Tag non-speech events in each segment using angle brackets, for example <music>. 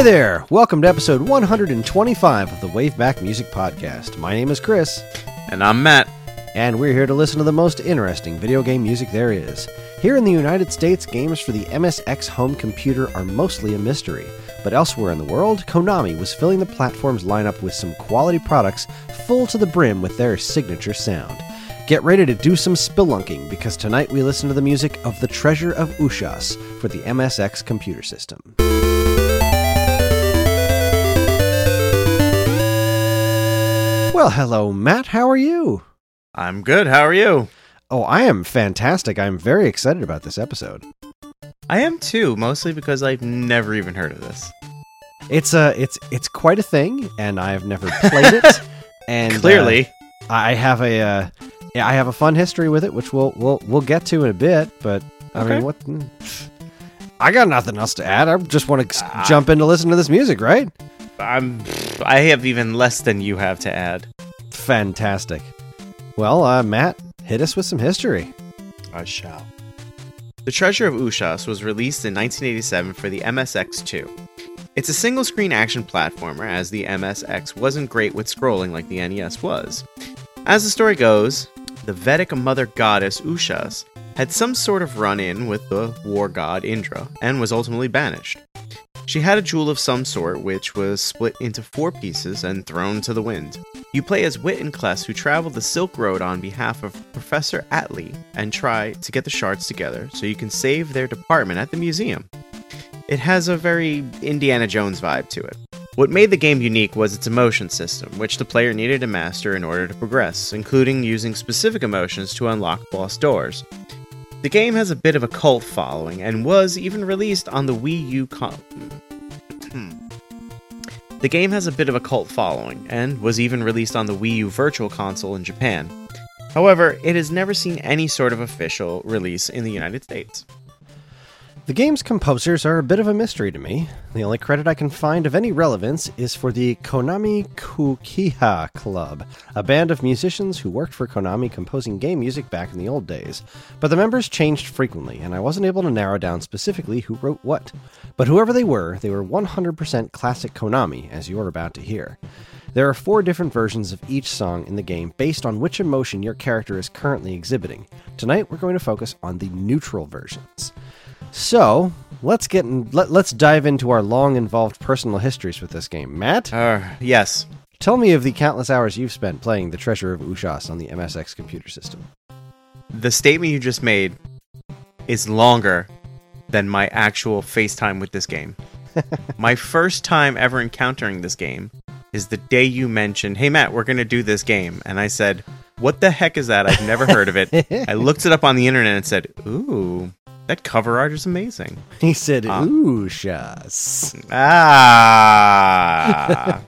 Hi there! Welcome to episode 125 of the Waveback Music Podcast. My name is Chris, And I'm Matt. and we're here to listen to the most interesting video game music there is. Here in the United States, games for the MSX home computer are mostly a mystery. But elsewhere in the world, Konami was filling the platform's lineup with some quality products full to the brim with their signature sound. Get ready to do some spelunking because tonight we listen to the music of The Treasure of Ushas for the MSX computer system. Well, hello, Matt. How are you? I'm good. How are you? Oh, I am fantastic. I'm very excited about this episode. I am too, mostly because I've never even heard of this. It's a it's it's quite a thing, and I've never played it. <laughs> And uh, Clearly. I have a uh, yeah, I have a fun history with it, which we'll we'll we'll get to in a bit. But I Okay. mean, what? I got nothing else to add. I just want to Ah. jump in to listen to this music, right? I'm I have even less than you have to add. Fantastic. Well, uh, Matt, hit us with some history. I shall. The Treasure of Ushas was released in 1987 for the MSX2. It's a single screen action platformer, as the MSX wasn't great with scrolling like the NES was. As the story goes, the Vedic mother goddess Ushas had some sort of run in with the war god Indra and was ultimately banished. She had a jewel of some sort which was split into four pieces and thrown to the wind. You play as Wit and Cles who travel the Silk Road on behalf of Professor Atlee and try to get the shards together so you can save their department at the museum. It has a very Indiana Jones vibe to it. What made the game unique was its emotion system, which the player needed to master in order to progress, including using specific emotions to unlock boss doors. The game has a bit of a cult following and was even released on the Wii U con- Hmm. The game has a bit of a cult following and was even released on the Wii U Virtual Console in Japan. However, it has never seen any sort of official release in the United States. The game's composers are a bit of a mystery to me. The only credit I can find of any relevance is for the Konami Kukeiha Club, a band of musicians who worked for Konami composing game music back in the old days. But the members changed frequently, and I wasn't able to narrow down specifically who wrote what. But whoever they were, they were 100% classic Konami, as you're about to hear. There are four different versions of each song in the game based on which emotion your character is currently exhibiting. Tonight, we're going to focus on the neutral versions. So let's get in, let, let's dive into our long involved personal histories with this game. Matt, Uh, yes. tell me of the countless hours you've spent playing the Treasure of Ushas on the MSX computer system. The statement you just made is longer than my actual FaceTime with this game. <laughs> my first time ever encountering this game is the day you mentioned, "Hey Matt, we're going to do this game." And I said, "What the heck is that? I've never heard of it." <laughs> I looked it up on the internet and said, "Ooh, that cover art is amazing." <laughs> He said, Ah. Ushas. Ah.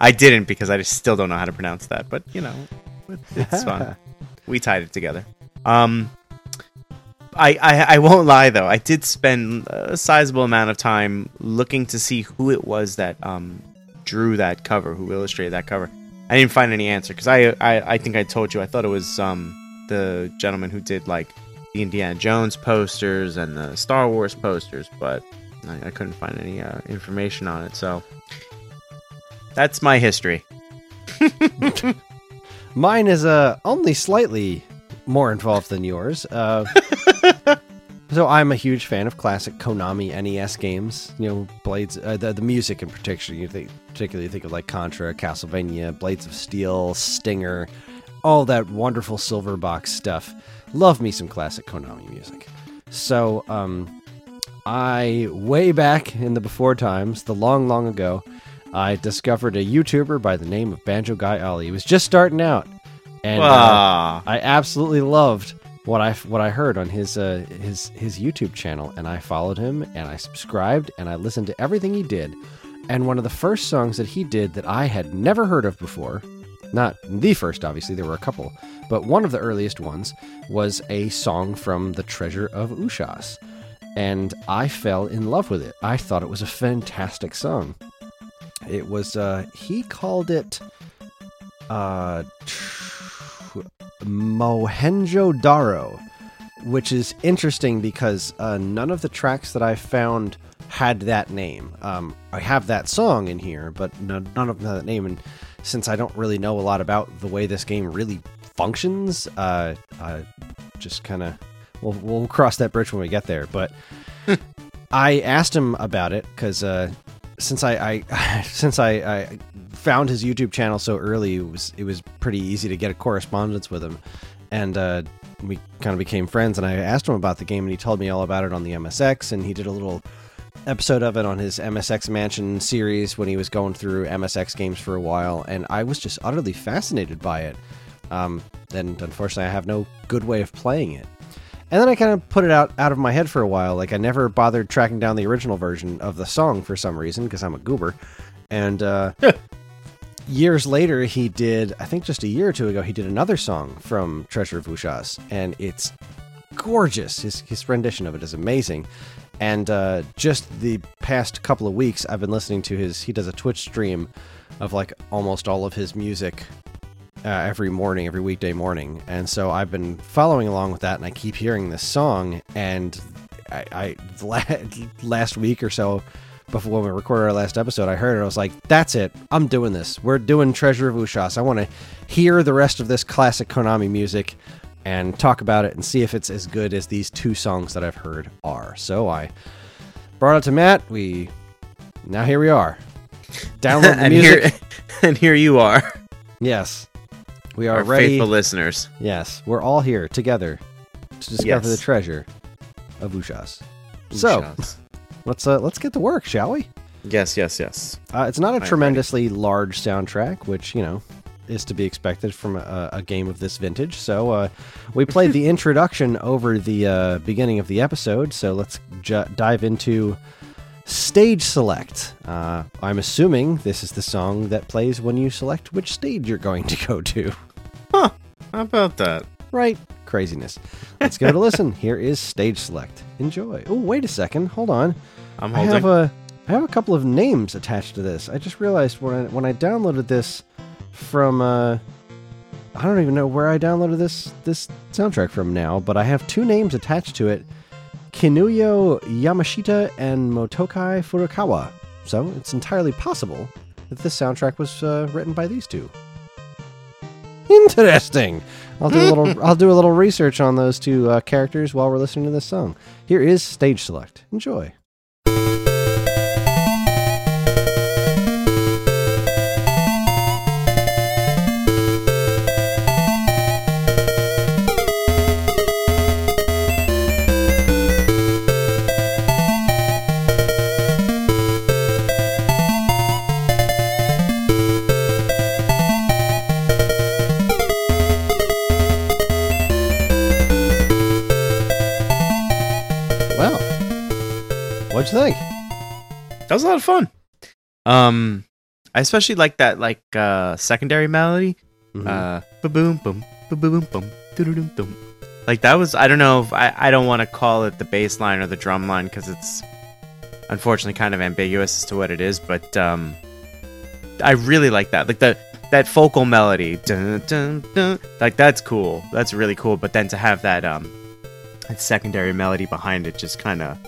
I didn't because I just still don't know how to pronounce that, but you know, it's fun. <laughs> we tied it together. Um, I, I I won't lie though. I did spend a sizable amount of time looking to see who it was that um drew that cover, who illustrated that cover. I didn't find any answer because I, I I think I told you I thought it was um the gentleman who did like the Indiana Jones posters and the Star Wars posters, but I, I couldn't find any uh, information on it. So that's my history. <laughs> Mine is uh, only slightly more involved than yours. Uh, <laughs> so I'm a huge fan of classic Konami NES games. You know, Blades, uh, the, the music in particular. You think, particularly think of like Contra, Castlevania, Blades of Steel, Stinger, all that wonderful silver box stuff. Love me some classic Konami music. So, um, I way back in the before times, the long, long ago, I discovered a YouTuber by the name of Banjo Guy Ollie. He was just starting out, and uh, Ah, I absolutely loved what I what I heard on his uh, his his YouTube channel, and I followed him and I subscribed and I listened to everything he did. And one of the first songs that he did that I had never heard of before, not the first, obviously there were a couple, but one of the earliest ones was a song from The Treasure of Ushas, and I fell in love with it. I thought it was a fantastic song. It was uh, he called it uh, Mohenjo Daro, which is interesting because uh, none of the tracks that I found had that name. Um, I have that song in here, but none, none of them had that name. And since I don't really know a lot about the way this game really functions, uh, uh, just kind of we'll we'll cross that bridge when we get there. But <laughs> I asked him about it because uh, since I, I <laughs> since I, I found his YouTube channel so early, it was it was pretty easy to get a correspondence with him, and uh, we kind of became friends. And I asked him about the game, and he told me all about it on the MSX, and he did a little episode of it on his MSX Mansion series when he was going through MSX games for a while, and I was just utterly fascinated by it. Um, and unfortunately, I have no good way of playing it. And then I kind of put it out out of my head for a while. Like I never bothered tracking down the original version of the song for some reason because I'm a goober. And uh, <laughs> years later, he did. I think just a year or two ago, he did another song from Treasure of Ushas, and it's gorgeous. His his rendition of it is amazing. And uh, just the past couple of weeks, I've been listening to his. He does a Twitch stream of like almost all of his music uh, every morning, every weekday morning. And so I've been following along with that, and I keep hearing this song. And I, I <laughs> last week or so, before we recorded our last episode, I heard it. I was like, "That's it. I'm doing this. We're doing Treasure of Ushas. I want to hear the rest of this classic Konami music." And talk about it and see if it's as good as these two songs that I've heard are. So I brought it to Matt. We now here we are. Download <laughs> the music. here <laughs> and here you are, Yes. We are our ready. faithful listeners. Yes, we're all here together to discover Yes. the treasure of Ushas. So let's uh, let's get to work, shall we? yes, yes, yes. Uh, it's not a I'm tremendously large soundtrack, which you know is to be expected from a, a game of this vintage. So uh, we played the <laughs> introduction over the uh, beginning of the episode. So let's ju- dive into stage select. Uh, I'm assuming this is the song that plays when you select which stage you're going to go to. Huh? How about that? Right? Craziness. Let's give it a listen. Here is stage select. Enjoy. Oh, wait a second. Hold on. I'm holding. I have a I have a couple of names attached to this. I just realized when I, when I downloaded this from uh I don't even know where I downloaded this this soundtrack from now, but I have two names attached to it. Kinuyo Yamashita and Motoaki Furukawa. So, it's entirely possible that this soundtrack was uh, written by these two. Interesting. I'll do a little. <laughs> I'll do a little research on those two uh, characters while we're listening to this song. Here is stage select. Enjoy. What'd you think? That was a lot of fun. Um, I especially like that like uh secondary melody. Mhm. Uh, boom boom, boom boom, doo doo dum. Like that was I don't know if I I don't want to call it the bass line or the drum line because it's unfortunately kind of ambiguous as to what it is, but um, I really like that. Like the that focal melody, dun, dun, dun, like that's cool. That's really cool. But then to have that um that secondary melody behind it, just kind of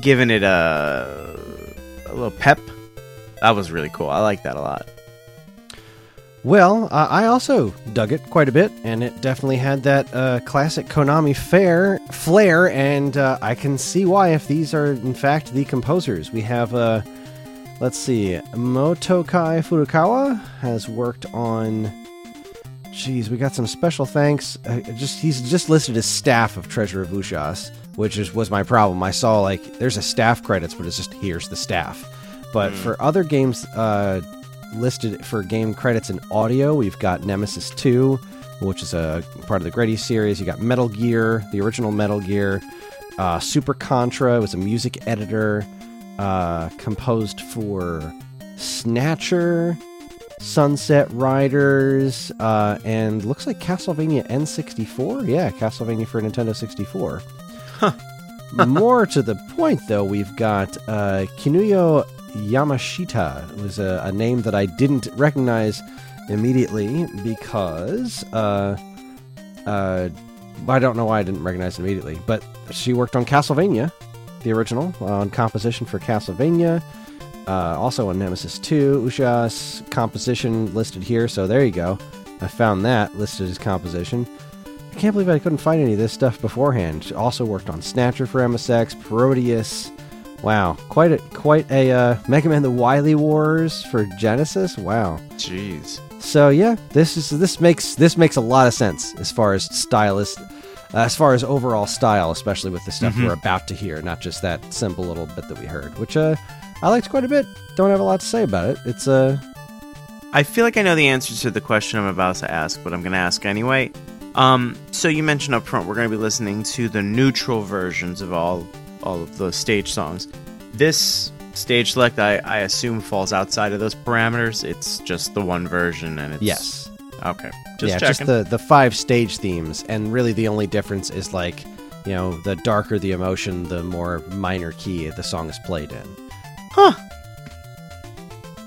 giving it a a little pep. That was really cool. I like that a lot. Well, uh, I also dug it quite a bit, and it definitely had that uh, classic Konami fair flair, and uh, I can see why if these are in fact the composers. We have, uh, let's see, Motoaki Furukawa has worked on. Geez, we got some special thanks. Uh, just he's just listed as staff of Treasure of Ushas, which is was my problem. I saw like there's a staff credits, but it's just here's the staff. But for other games, uh, listed for game credits and audio. We've got Nemesis 2, which is a part of the Gradius series. You got Metal Gear, the original Metal Gear. Uh, Super Contra it was a music editor uh, composed for Snatcher, Sunset Riders, uh, and looks like Castlevania N64. Yeah, Castlevania for Nintendo 64. <laughs> More to the point, though, we've got uh, Kinuyo Yamashita. It was a, a name that I didn't recognize immediately because uh, uh, I don't know why I didn't recognize it immediately, but she worked on Castlevania, the original, on composition for Castlevania. Uh, also on Nemesis 2, Usha's composition listed here, so there you go. I found that listed as composition. I can't believe I couldn't find any of this stuff beforehand. She also worked on Snatcher for MSX, Parodius. Wow, quite a quite a uh, Mega Man: The Wily Wars for Genesis. Wow. Jeez. So yeah, this is this makes this makes a lot of sense as far as stylist, uh, as far as overall style, especially with the stuff Mhm. we're about to hear, not just that simple little bit that we heard, which uh, I liked quite a bit. Don't have a lot to say about it. It's uh, I feel like I know the answer to the question I'm about to ask, but I'm going to ask anyway. Um, so you mentioned up front we're going to be listening to the neutral versions of all all of the stage songs. This stage select, I, I assume, falls outside of those parameters. It's just the one version, and it's yes, Okay, just yeah, checking. just the the five stage themes, and really the only difference is like, you know, the darker the emotion, the more minor key the song is played in. Huh.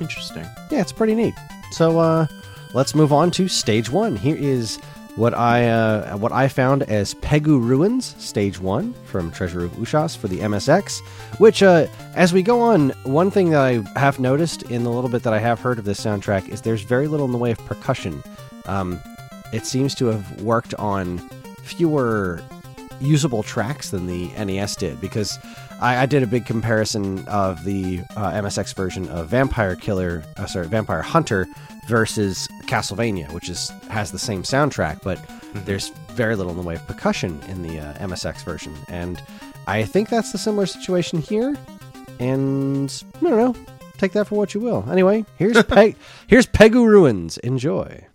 Interesting. yeah, it's pretty neat. So uh, let's move on to stage one. Here is what I uh, what I found as Pegu Ruins, stage one from Treasure of Ushas for the MSX. Which, uh, as we go on, one thing that I have noticed in the little bit that I have heard of this soundtrack is there's very little in the way of percussion. Um, it seems to have worked on fewer usable tracks than the NES did because I, I did a big comparison of the uh, MSX version of Vampire Killer, uh, sorry, Vampire Hunter versus Castlevania, which is has the same soundtrack, but there's very little in the way of percussion in the uh, MSX version, and I think that's the similar situation here. And I don't know, take that for what you will. Anyway, here's <laughs> Peg, here's Pegu Ruins. Enjoy.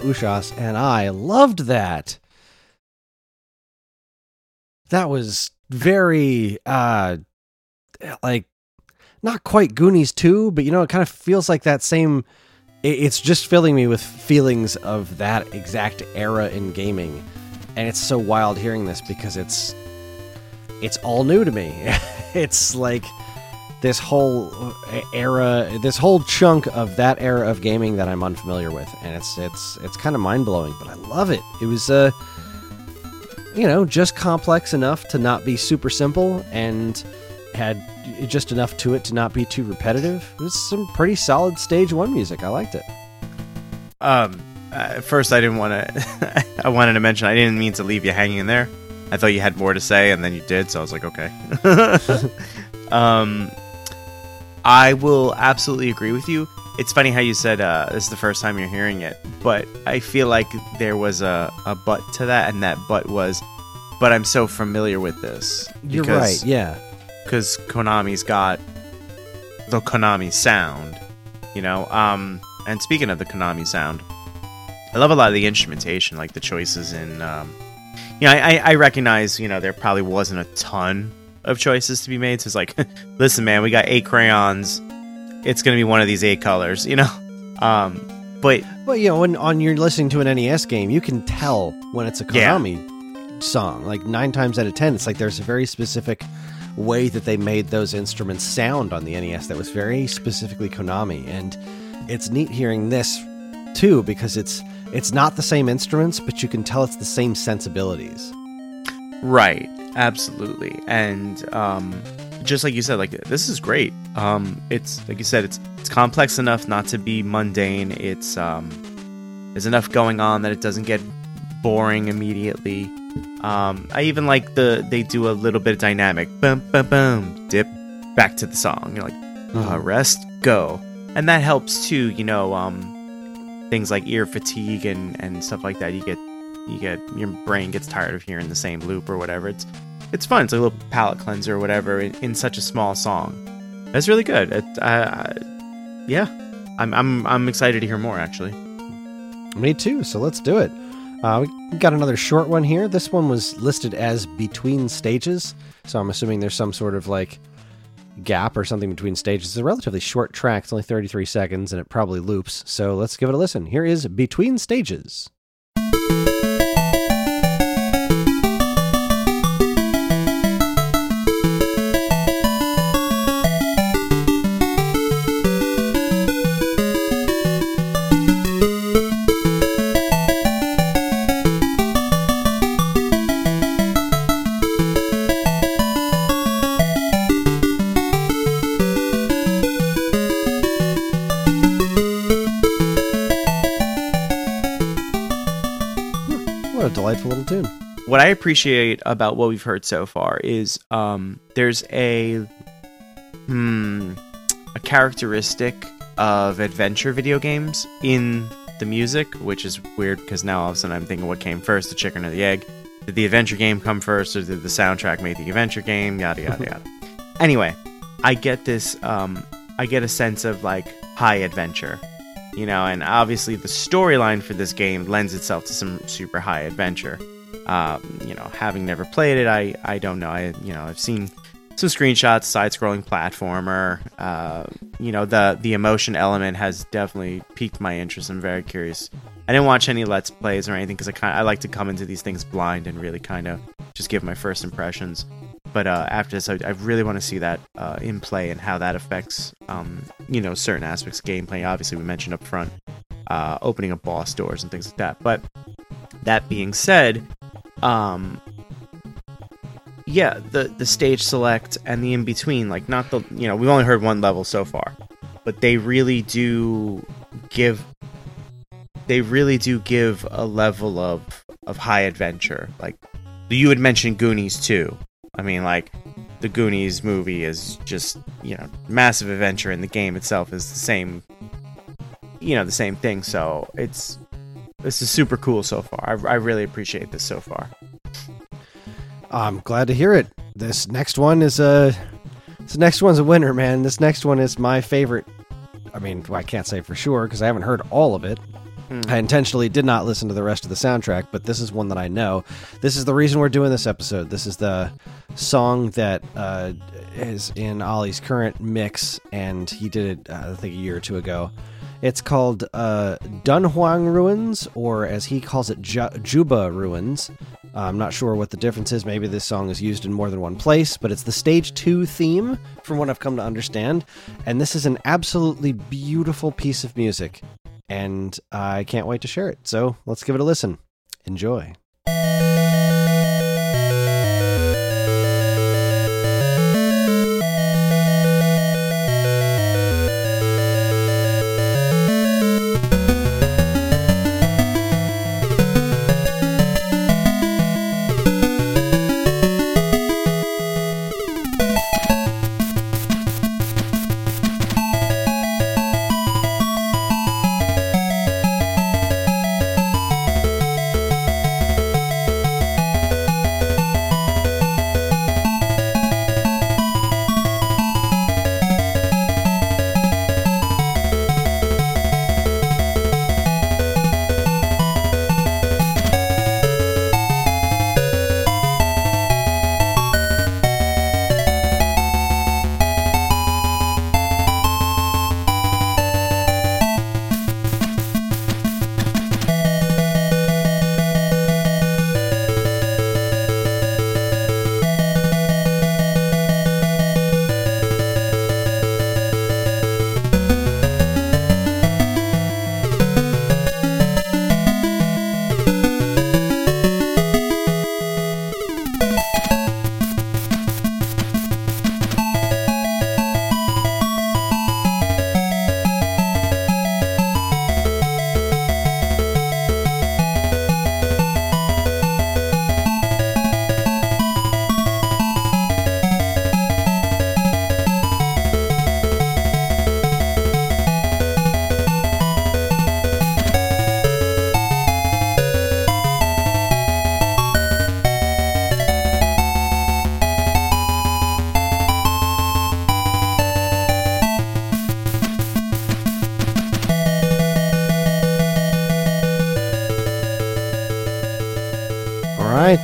Ushas, and I loved that. That was very, uh, like, not quite Goonies 2, but you know, it kind of feels like that same. It's just filling me with feelings of that exact era in gaming, and it's so wild hearing this because it's, it's all new to me. <laughs> it's like this whole era, this whole chunk of that era of gaming that I'm unfamiliar with, and it's it's it's kind of mind blowing, but I love it. It was uh, you know, just complex enough to not be super simple, and had just enough to it to not be too repetitive. It was some pretty solid stage one music. I liked it. Um, uh, first, I didn't want to. <laughs> I wanted to mention I didn't mean to leave you hanging in there. I thought you had more to say, and then you did, so I was like, okay. <laughs> um, I will absolutely agree with you. It's funny how you said uh, this is the first time you're hearing it, but I feel like there was a, a but to that, and that but was, but I'm so familiar with this. You're because- right. Yeah. because Konami's got the Konami sound, you know. Um, and speaking of the Konami sound, I love a lot of the instrumentation, like the choices in. Um, you know, I, I I recognize, you know, there probably wasn't a ton of choices to be made. So it's like, <laughs> listen, man, we got eight crayons. It's gonna be one of these eight colors, you know. <laughs> Um, but Well, you know, when on you're listening to an NES game, you can tell when it's a Yeah. Konami song. Like nine times out of ten, it's like there's a very specific way that they made those instruments sound on the NES that was very specifically Konami, and it's neat hearing this too because it's it's not the same instruments, but you can tell it's the same sensibilities. Right, absolutely. And um just like you said, like this is great. Um, it's like you said, it's it's complex enough not to be mundane. It's um, there's enough going on that it doesn't get boring immediately. Um, I even like the they do a little bit of dynamic, boom, boom, boom, dip, back to the song. You're like, uh, rest, go, and that helps too. You know, um, things like ear fatigue and and stuff like that. You get you get your brain gets tired of hearing the same loop or whatever. It's it's fun. It's a little palate cleanser or whatever in, in such a small song. That's really good. It, uh, yeah, I'm I'm I'm excited to hear more actually. Me too. So let's do it. Uh, we got another short one here. This one was listed as between stages, so I'm assuming there's some sort of like gap or something between stages. It's a relatively short track. It's only 33 seconds, and it probably loops. So let's give it a listen. Here is Between Stages. Delightful little tune. what I appreciate about what we've heard so far is um, there's a hmm, a characteristic of adventure video games in the music, which is weird because now all of a sudden I'm thinking what came first, the chicken or the egg? Did the adventure game come first, or did the soundtrack make the adventure game? Yada yada yada. <laughs> Anyway, I get this. Um, I get a sense of like high adventure you know, and obviously the storyline for this game lends itself to some super high adventure. Um, you know, having never played it, I I don't know. I you know I've seen some screenshots, side-scrolling platformer. Uh, you know, the the emotion element has definitely piqued my interest. I'm very curious. I didn't watch any let's plays or anything because I kind I like to come into these things blind and really kind of just give my first impressions. But uh, after this, I, I really want to see that uh, in play and how that affects, um, you know, certain aspects of gameplay. Obviously, we mentioned up front, uh, opening up boss doors and things like that. But that being said, um, yeah, the the stage select and the in between, like not the you know, we've only heard one level so far, but they really do give they really do give a level of of high adventure. Like you had mentioned Goonies too. I mean, like the Goonies movie is just you know massive adventure, and the game itself is the same. You know the same thing. So it's this is super cool so far. I, I really appreciate this so far. I'm glad to hear it. This next one is a. This next one's a winner, man. This next one is my favorite. I mean, well, I can't say for sure because I haven't heard all of it. I intentionally did not listen to the rest of the soundtrack, but this is one that I know. This is the reason we're doing this episode. This is the song that uh, is in Ollie's current mix, and he did it, uh, I think, a year or two ago. It's called uh, Dunhuang Ruins, or as he calls it, Ju- Juba Ruins. Uh, I'm not sure what the difference is. Maybe this song is used in more than one place, but it's the stage two theme, from what I've come to understand. And this is an absolutely beautiful piece of music and I can't wait to share it. So let's give it a listen. Enjoy.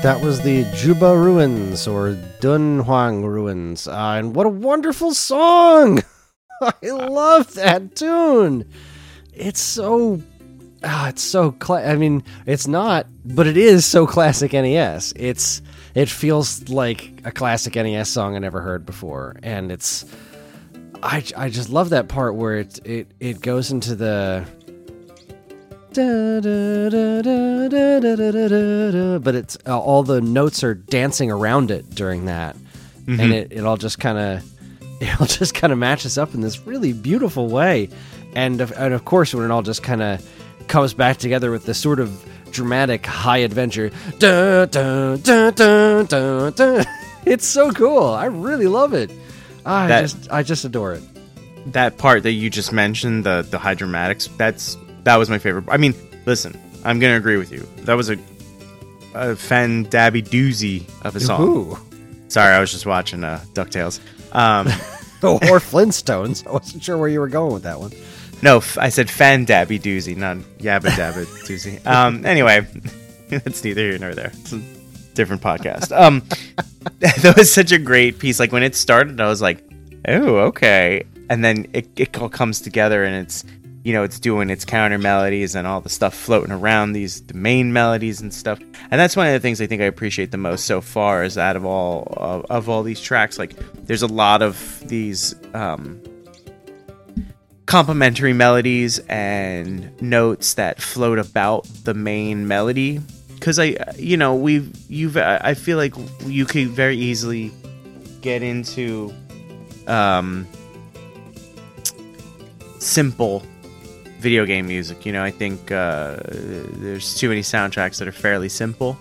That was the Juba Ruins or Dunhuang Ruins. Uh, and what a wonderful song! <laughs> I love that tune. It's so ah, it's so I mean, it's not, but it is so classic NES. It's it feels like a classic NES song I never heard before, and it's I, I just love that part where it it it goes into the but it's uh, all the notes are dancing around it during that, mm-hmm. and it, it all just kind of <laughs> it all just kind of matches up in this really beautiful way, and of, and of course when it all just kind of comes back together with this sort of dramatic high adventure. <laughs> It's so cool. I really love it. I that, just I just adore it. That part that you just mentioned, the the high dramatics, that's that was my favorite. I mean, listen, I'm gonna agree with you. That was a a fan dabby doozy of a song. Ooh. Sorry, I was just watching uh, Ducktales. Um, <laughs> or Flintstones. I wasn't sure where you were going with that one. no, f- I said fan dabby doozy, not yabba dabba <laughs> doozy. Um, anyway, <laughs> that's neither here nor there. It's a different podcast. Um, that was such a great piece. Like when it started, I was like, oh, okay. And then it, it all comes together and it's, you know, it's doing its counter melodies and all the stuff floating around these the main melodies and stuff. And that's one of the things I think I appreciate the most so far is out of all of, of all these tracks. Like there's a lot of these um, complementary melodies and notes that float about the main melody because i you know we've you've i feel like you could very easily get into um simple video game music you know? I think uh there's too many soundtracks that are fairly simple.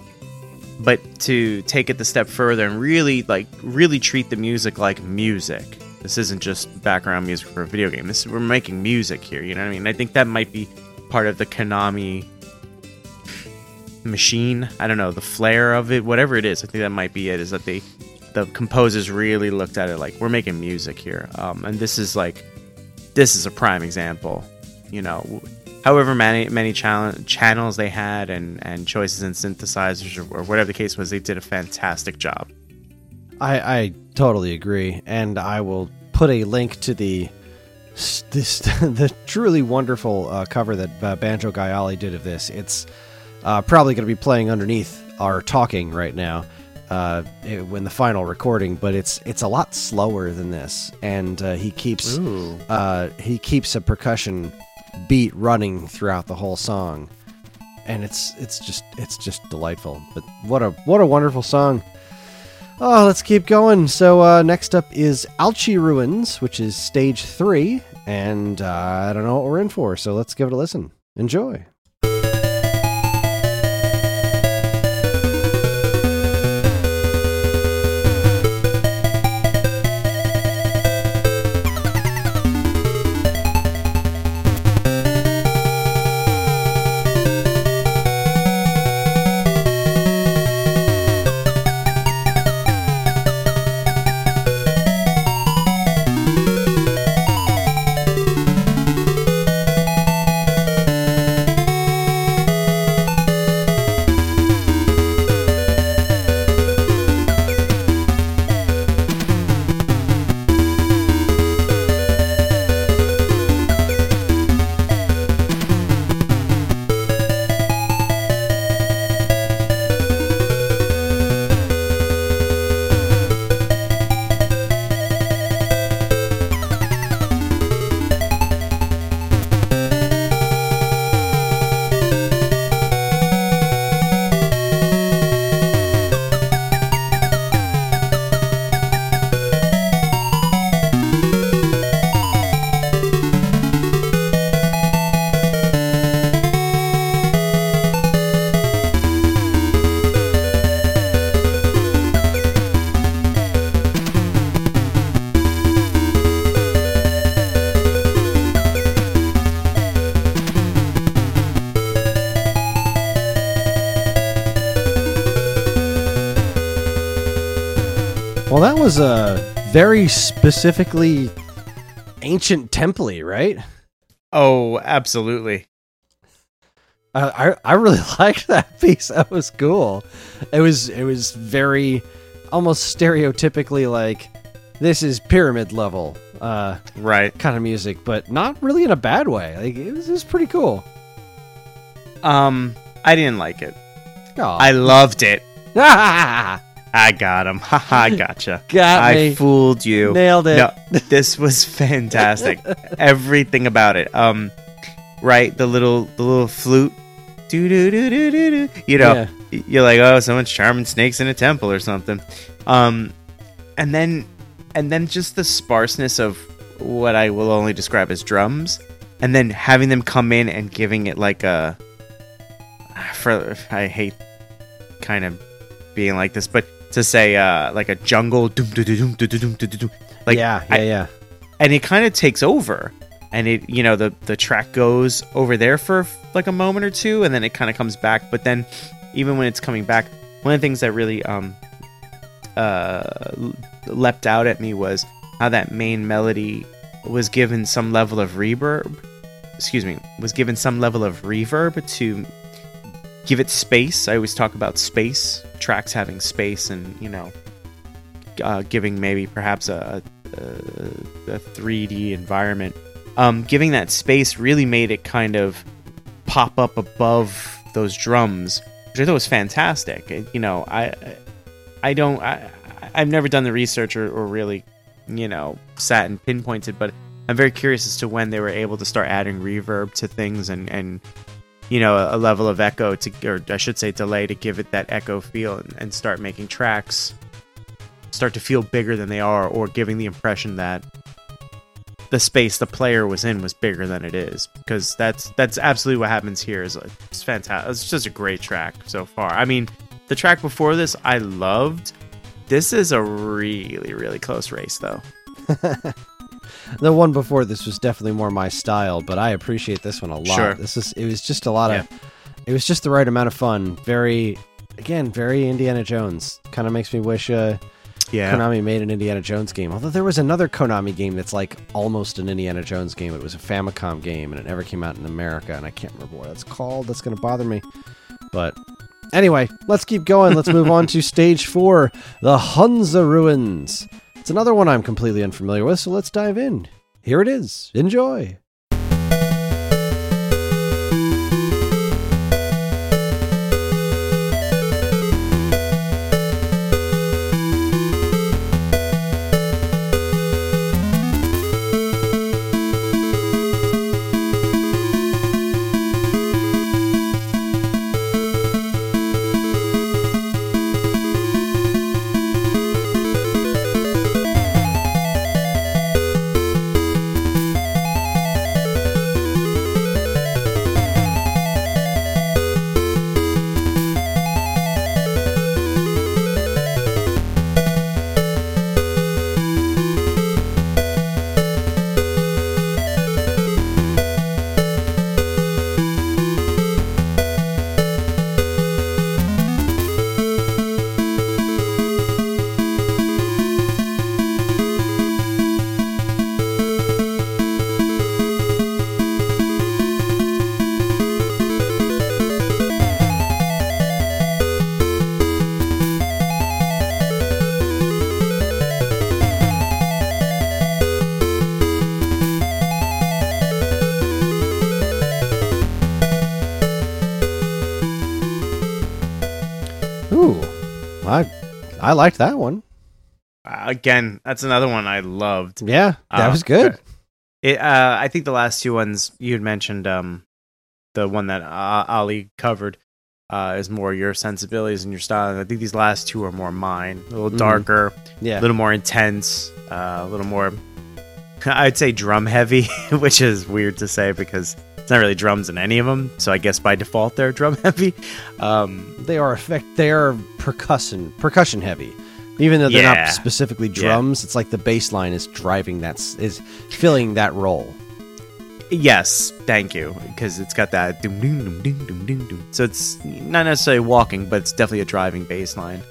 But to take it the step further and really like really treat the music like music. This isn't just background music for a video game. This we're making music here you know what i mean? I think that might be part of the konami machine. I don't know the flair of it whatever it is. I think that might be it is that they the composers really looked at it like we're making music here. Um, and this is like this is a prime example you know however many many channel, channels they had and and choices in synthesizers or, or whatever the case was they did a fantastic job I, I totally agree, and I will put a link to the this <laughs> the truly wonderful uh, cover that uh, Banjo Ollie did of this. It's uh, probably going to be playing underneath our talking right now uh, when the final recording, but it's it's a lot slower than this, and uh, he keeps uh, he keeps a percussion beat running throughout the whole song, and it's it's just it's just delightful. But what a what a wonderful song! Oh, let's keep going. So uh, next up is Alchi Ruins, which is stage three, and uh, I don't know what we're in for. So let's give it a listen. Enjoy. That was a very specifically ancient temple, right? oh absolutely Uh, I I really <laughs> liked that piece. That was cool. It was it was very almost stereotypically like this is pyramid level uh, Right. kind of music, but not really in a bad way. Like it was, it was pretty cool. Um, I didn't like it. I loved it. Ah, <laughs> I got him. <laughs> Haha, I gotcha. got I me. fooled you. Nailed it. No, <laughs> this was fantastic. <laughs> Everything about it. Um, right, the little the little flute. Do do do do do do. You know, Yeah. you're like, oh, someone's charming snakes in a temple or something. Um, and then and then just the sparseness of what I will only describe as drums, and then having them come in and giving it like a. For I hate kind of being like this, but to say uh like a jungle doom doom doom doom doom doom doom like yeah, yeah, I- yeah. and it kind of takes over. And it you know the the track goes over there for like a moment or two and then it kind of comes back. But then even when it's coming back one of the things that really um uh leapt out at me was how that main melody was given some level of reverb excuse me was given some level of reverb to give it space i always talk about space tracks having space and you know uh, giving maybe perhaps a, a, a 3D environment. Um, giving that space really made it kind of pop up above those drums, which I thought was fantastic. It- you know, I I don't I I've never done the research or, or really you know sat and pinpointed, but I'm very curious as to when they were able to start adding reverb to things and and you know a, level of echo to or I should say delay to give it that echo feel and, and start making tracks start to feel bigger than they are or giving the impression that the space the player was in was bigger than it is. Because that's that's absolutely what happens here is uh, it's fantastic it's just a great track so far. I mean the track before this i loved. This is a really really close race though <laughs> The one before this was definitely more my style, but I appreciate this one a lot. Sure. This is it was just a lot of it was just the right amount of fun. Very again, very Indiana Jones. Kind of makes me wish uh yeah Konami made an Indiana Jones game. Although there was another Konami game that's like almost an Indiana Jones game. It was a Famicom game and it never came out in America and I can't remember what it's called. That's going to bother me. But anyway, let's keep going. Let's move on to <laughs> stage 4, the Hunza Ruins. It's another one I'm completely unfamiliar with, so let's dive in. Here it is. Enjoy. Liked that one. Uh, again that's another one i loved Yeah, that Uh, was good. It, uh, I think the last two ones you had mentioned, um, the one that uh, Ollie covered, uh, is more your sensibilities and your style. And I think these last two are more mine, a little Mhm. darker, Yeah. a little more intense, uh, a little more. <laughs> I'd say drum heavy, <laughs> which is weird to say because it's not really drums in any of them. So I guess by default they're drum <laughs> heavy. Um, they are effect they are percussion percussion heavy even though they're Yeah. not specifically drums it's like the bass line is driving that is is filling that role Yes, thank you, because it's got that doom doom doom doom doom doom doom. So it's not necessarily walking, but it's definitely a driving bass line.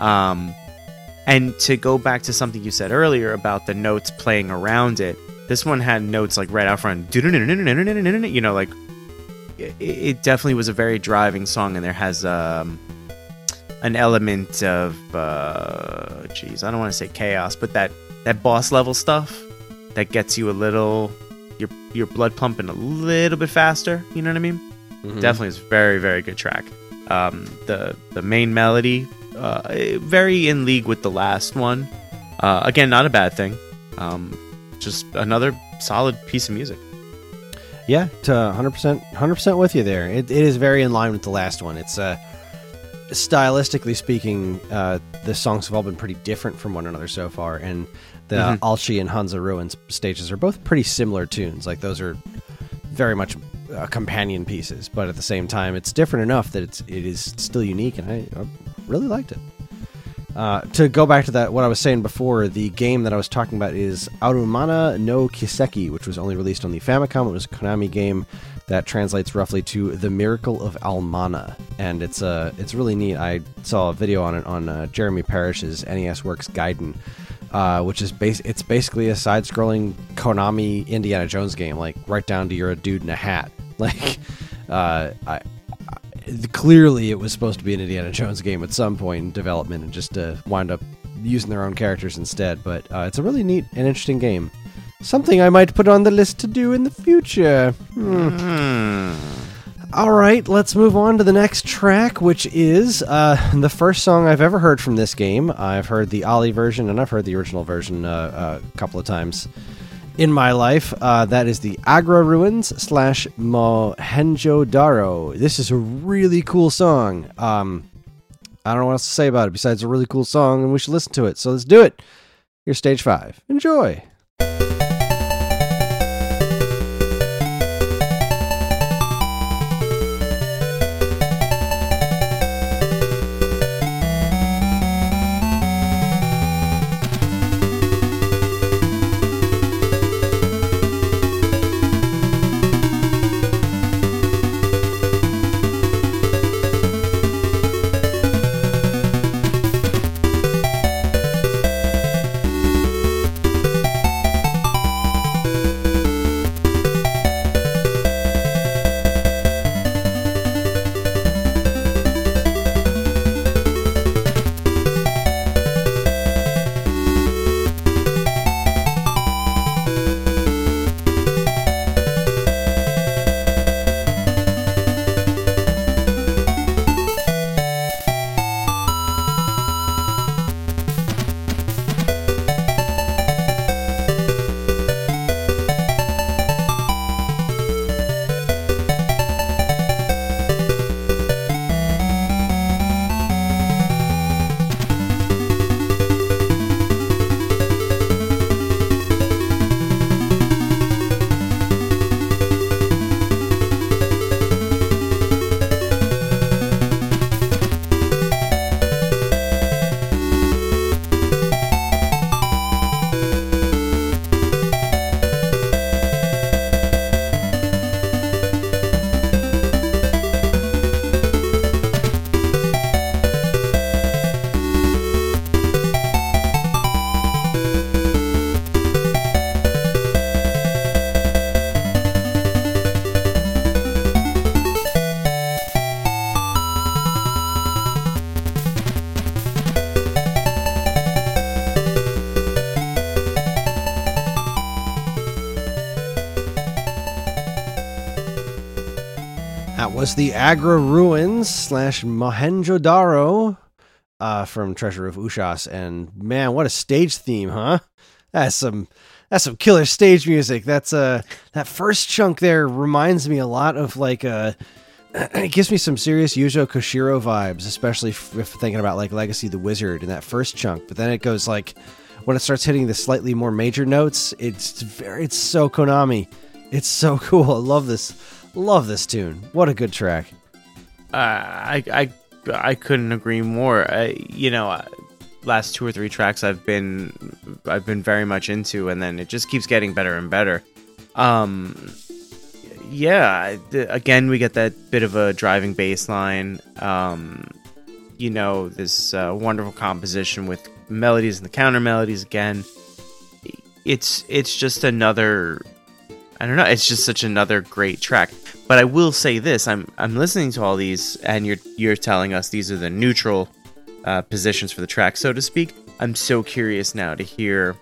Um, and to go back to something you said earlier about the notes playing around it, this one had notes like right out front, you know, like it, it definitely was a very driving song, and there has um, an element of, uh, I don't want to say chaos, but that that boss level stuff that gets you a little, your your blood pumping a little bit faster. You know what I mean? Mhm. Definitely is very very good track. Um, the the main melody, uh, very in league with the last one. Uh, again, not a bad thing. Um, just another solid piece of music. Yeah, to 100%, 100% with you there. It, it is very in line with the last one. It's uh, stylistically speaking, uh, the songs have all been pretty different from one another so far, and the Mhm. Alchi and Hansa Ruins stages are both pretty similar tunes. Like those are very much uh, companion pieces, but at the same time, it's different enough that it's it is still unique, and I, I really liked it. Uh, to go back to that, what I was saying before, the game that I was talking about is Arumana no Kiseki, which was only released on the Famicom. It was a Konami game that translates roughly to "The Miracle of Almana," and it's uh, it's really neat. I saw a video on it on uh, Jeremy Parish's NES Works Gaiden, uh, which is base. It's basically a side-scrolling Konami Indiana Jones game, like right down to you're a dude in a hat. <laughs> Like, uh, I, clearly it was supposed to be an Indiana Jones game at some point in development and just uh, wind up using their own characters instead. But uh, it's a really neat and interesting game. Something I might put on the list to do in the future. Hmm. Hmm. All right, let's move on to the next track, which is uh, the first song I've ever heard from this game. I've heard the Ollie version and I've heard the original version uh, a couple of times in my life. Uh, that is the Agra Ruins slash Mohenjo Daro. This is a really cool song. Um, I don't know what else to say about it besides a really cool song, and we should listen to it. So let's do it. Here's stage five. Enjoy. Was the Agra Ruins slash Mohenjo-Daro uh, from Treasure of Ushas, and man, what a stage theme, huh? That's some that's some killer stage music. That's uh that first chunk there reminds me a lot of like uh <clears throat> it gives me some serious Yuzo Koshiro vibes, especially if, if thinking about like Legacy the Wizard in that first chunk. But then it goes like when it starts hitting the slightly more major notes, it's very it's so Konami. It's so <laughs> cool. I love this. Love this tune. What a good track. Uh, I, I, I couldn't agree more. I, you know, uh, last two or three tracks I've been, I've been very much into, and then it just keeps getting better and better. Um, yeah. Again, we get that bit of a driving bass line. Um, you know, this uh, wonderful composition with melodies and the counter melodies again. It's it's just another I don't know, it's just such another great track. But I will say this: I'm I'm listening to all these, and you're you're telling us these are the neutral uh, positions for the track, so to speak. I'm so curious now to hear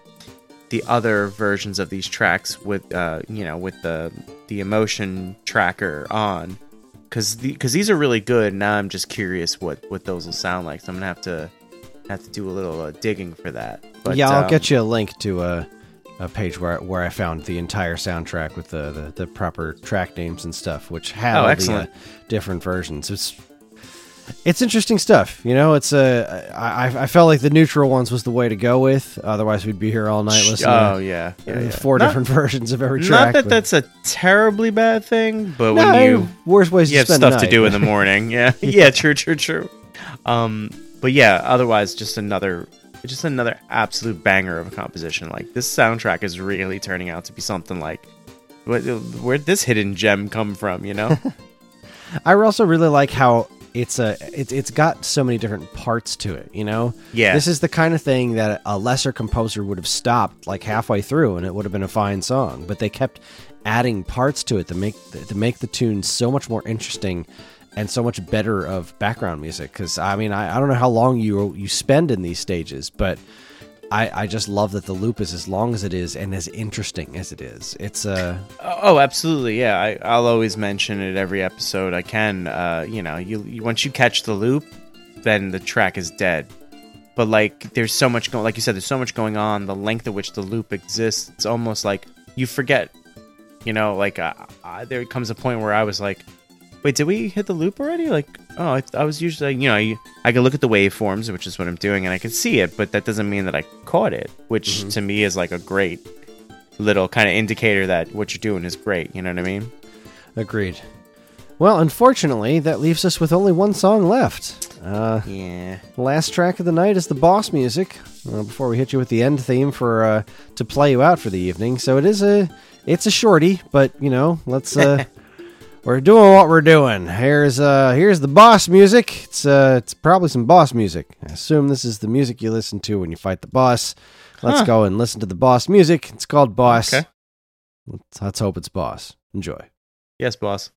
the other versions of these tracks with uh, you know with the the emotion tracker on because because the, these are really good. Now I'm just curious what what those will sound like. So I'm gonna have to have to do a little uh, digging for that. But yeah, I'll um, get you a link to a, a page where where I found the entire soundtrack with the the, the proper track names and stuff, which had oh, all the uh, different versions. It's it's interesting stuff. You know, it's a. I, I felt like the neutral ones was the way to go with. Otherwise, we'd be here all night listening. Oh yeah, yeah, yeah. four not, different <laughs> versions of every track. Not that but, that's a terribly bad thing, but no, when you worst ways you have stuff to do in the <laughs> morning. Yeah, yeah, true, true, true. Um, but yeah, otherwise, just another, just another absolute banger of a composition. Like this soundtrack is really turning out to be something like, where'd this hidden gem come from? You know. <laughs> I also really like how it's a it's it's got so many different parts to it you know yeah this is the kind of thing that a lesser composer would have stopped like halfway through and it would have been a fine song but they kept adding parts to it to make to make the tune so much more interesting and so much better of background music because i mean I, I don't know how long you you spend in these stages but I, I just love that the loop is as long as it is and as interesting as it is. It's uh oh, absolutely, yeah. I, I'll always mention it every episode I can. Uh, you know, you, you once you catch the loop, then the track is dead. But like, there's so much going, like you said, there's so much going on. The length at which the loop exists, it's almost like you forget. You know, like uh, uh, there comes a point where I was like, wait, did we hit the loop already? Like, oh, I, I was usually, you know, I, I could look at the waveforms, which is what I'm doing, and I can see it, but that doesn't mean that I caught it, which mm-hmm. to me is like a great little kind of indicator that what you're doing is great. You know what I mean? Agreed. Well, unfortunately, that leaves us with only one song left. Uh, yeah. Last track of the night is the boss music. Uh, before we hit you with the end theme for uh, to play you out for the evening, so it is a it's a shorty, but you know, let's uh, <laughs> we're doing what we're doing. Here's uh here's the boss music. It's uh it's probably some boss music. I assume this is the music you listen to when you fight the boss. Let's huh. go and listen to the boss music. It's called Boss. Okay. Let's, let's hope it's Boss. Enjoy. Yes, boss.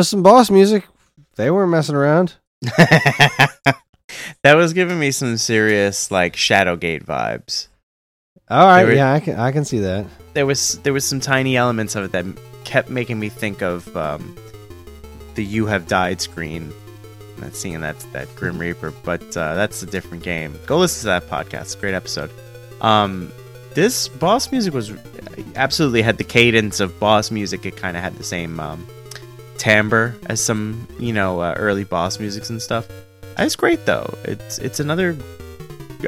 Was some boss music. They weren't messing around. <laughs> that was giving me some serious like Shadowgate vibes. All right, were, yeah, I can I can see that. There was there was some tiny elements of it that kept making me think of um, the "You Have Died" screen. Not seeing that that Grim Reaper, but uh, that's a different game. Go listen to that podcast. Great episode. Um, this boss music was absolutely had the cadence of boss music. It kind of had the same um, timbre as some you know uh, early boss musics and stuff. It's great though. It's it's another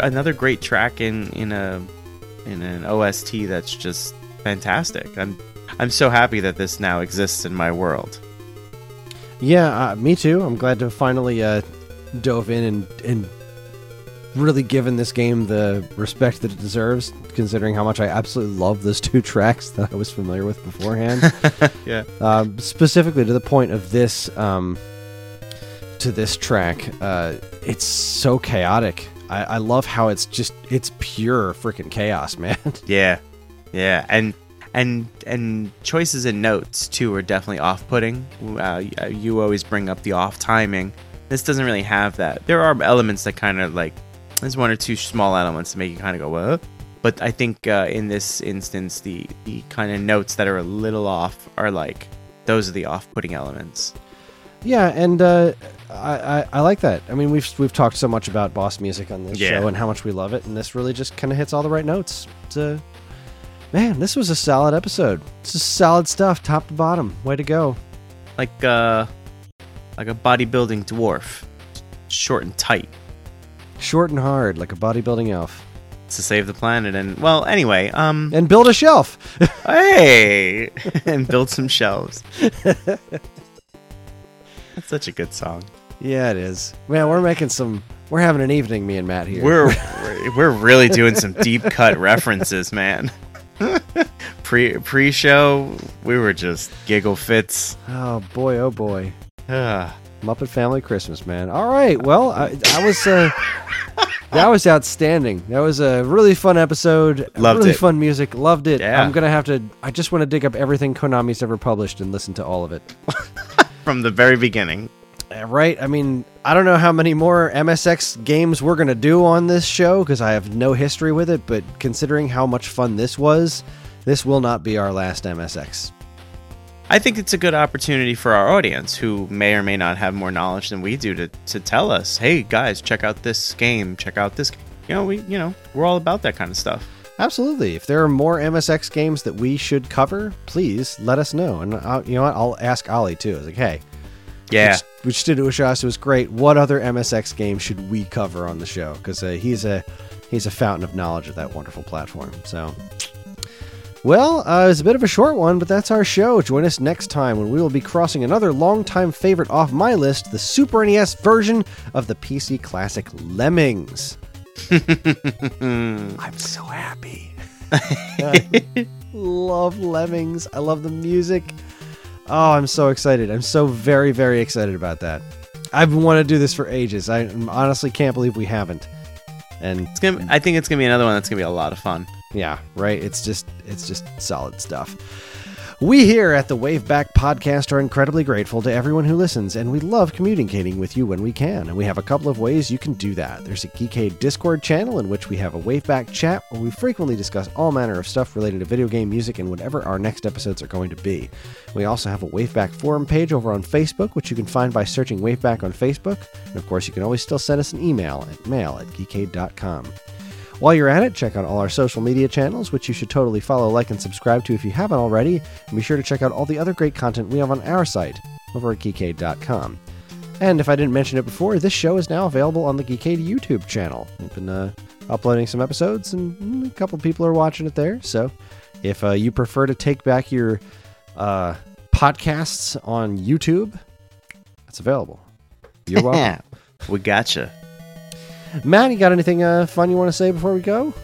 another great track in in a in an OST that's just fantastic. I'm I'm so happy that this now exists in my world. Yeah, uh, me too. I'm glad to finally uh, dove in and and really given this game the respect that it deserves, considering how much I absolutely love those <laughs> two tracks that I was familiar with beforehand. <laughs> yeah. Um, specifically to the point of this, um, to this track, uh, it's so chaotic. I, I love how it's just it's pure freaking chaos, <laughs> man. Yeah, yeah, and and and choices in notes too are definitely off-putting. Uh, you always bring up the off timing. This doesn't really have that. There are elements that kind of like there's one or two small elements to make you kind of go, what? but I think uh, in this instance, the the kind of notes that are a little off are like those are the off-putting elements. Yeah, and uh, I, I, I like that. I mean, we've we've talked so much about boss music on this Yeah. show and how much we love it, and this really just kind of hits all the right notes. Man, this was a solid episode. This is solid stuff, top to bottom. Way to go! Like uh, like a bodybuilding dwarf, short and tight. Short and hard, like a bodybuilding elf. to save the planet and well anyway um And build a shelf. <laughs> hey <laughs> and build some shelves that's such a good song yeah, it is. Man, we're making some. We're having an evening, me and Matt here. we're <laughs> we're- really doing some deep cut references man pre pre show we were just giggle fits oh boy, oh boy. Ah, Muppet Family Christmas, man. All right, well, I, I was uh, that was outstanding. That was a really fun episode. Loved really it. fun music. Loved it. Yeah. I'm gonna have to. I just want to dig up everything Konami's ever published and listen to all of it. <laughs> from the very beginning Uh, Right? I mean, I don't know how many more MSX games we're gonna do on this show because I have no history with it. But considering how much fun this was, this will not be our last MSX. I think it's a good opportunity for our audience who may or may not have more knowledge than we do to, to tell us, hey guys, check out this game, check out this. You know, we you know we're all about that kind of stuff. Absolutely. If there are more MSX games that we should cover, please let us know. And I'll, you know what? I'll ask Ollie too. I was like, hey, Yeah, which, which did Ushas was great. What other MSX game should we cover on the show? Because uh, he's a he's a fountain of knowledge of that wonderful platform. So, well, uh, it's a bit of a short one, but that's our show. Join us next time when we will be crossing another longtime favorite off my list: the Super NES version of the PC classic Lemmings. <laughs> I'm so happy. <laughs> Love Lemmings. I love the music. Oh, I'm so excited. I'm so very, very excited about that. I've wanted to do this for ages. I honestly can't believe we haven't. And it's gonna. I think it's gonna be another one that's gonna be a lot of fun. Yeah, right. It's just it's just solid stuff. We here at the Waveback Podcast are incredibly grateful to everyone who listens, and we love communicating with you when we can. And we have a couple of ways you can do that. There's a Geekade Discord channel in which we have a Waveback chat where we frequently discuss all manner of stuff related to video game music and whatever our next episodes are going to be. We also have a Waveback forum page over on Facebook, which you can find by searching Waveback on Facebook. And of course, you can always still send us an email at mail at geekade.com. While you're at it, check out all our social media channels, which you should totally follow, like, and subscribe to if you haven't already. And be sure to check out all the other great content we have on our site over at geekade.com. And if I didn't mention it before, this show is now available on the Geekade YouTube channel. We've been uh, uploading some episodes, and mm, a couple people are watching it there. So if uh, you prefer to take back your uh, podcasts on YouTube, it's available. You're <laughs> welcome. we gotcha. Matt, you got anything uh, fun you want to say before we go?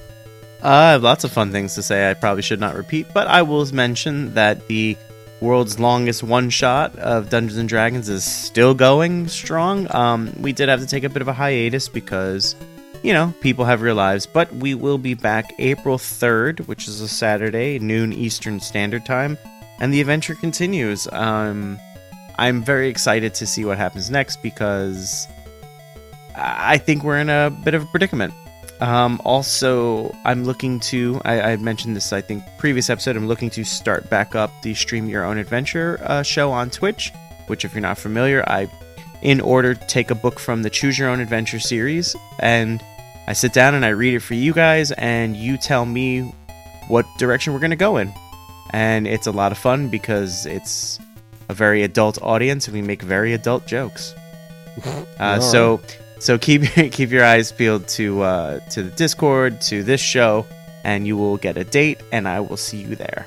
Uh, I have lots of fun things to say. I probably should not repeat, but I will mention that the world's longest one shot of Dungeons and Dragons is still going strong. Um, we did have to take a bit of a hiatus because, you know, people have real lives, but we will be back April 3rd, which is a Saturday, noon Eastern Standard Time, and the adventure continues. Um, I'm very excited to see what happens next because I think we're in a bit of a predicament. Um, also, I'm looking to, I, I mentioned this, I think, previous episode, I'm looking to start back up the Stream Your Own Adventure uh, show on Twitch, which, if you're not familiar, I, in order, take a book from the Choose Your Own Adventure series, and I sit down and I read it for you guys, and you tell me what direction we're going to go in. And it's a lot of fun because it's a very adult audience and we make very adult jokes. <laughs> Uh, so so keep <laughs> keep your eyes peeled to uh, to the Discord, to this show, and you will get a date, and I will see you there.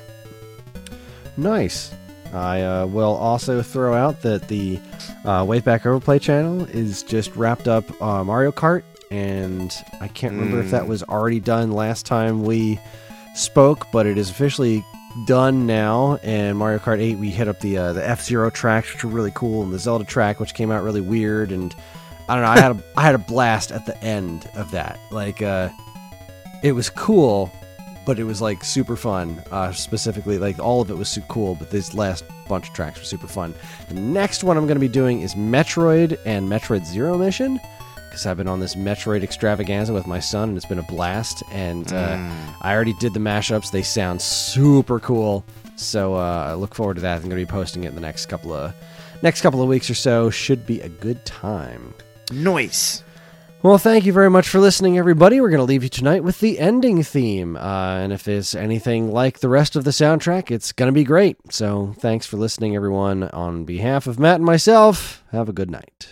Nice. I uh, will also throw out that the uh, Waveback Overplay channel is just wrapped up uh, Mario Kart, and I can't remember if that Mm. was already done last time we spoke, but it is officially done now. And Mario Kart 8, we hit up the uh, the F Zero tracks, which were really cool, and the Zelda track, which came out really weird. And I don't know, I had a I had a blast at the end of that. Like, uh, it was cool, but it was like super fun. Uh, specifically, like all of it was super cool, but this last bunch of tracks were super fun. The next one I'm going to be doing is Metroid and Metroid Zero Mission, because I've been on this Metroid extravaganza with my son, and it's been a blast. And uh, Mm. I already did the mashups; they sound super cool. So uh, I look forward to that. I'm going to be posting it in the next couple of next couple of weeks or so. Should be a good time. Noise. Well, thank you very much for listening, everybody. We're going to leave you tonight with the ending theme. Uh, and if it's anything like the rest of the soundtrack, it's going to be great. So thanks for listening, everyone. On behalf of Matt and myself, have a good night.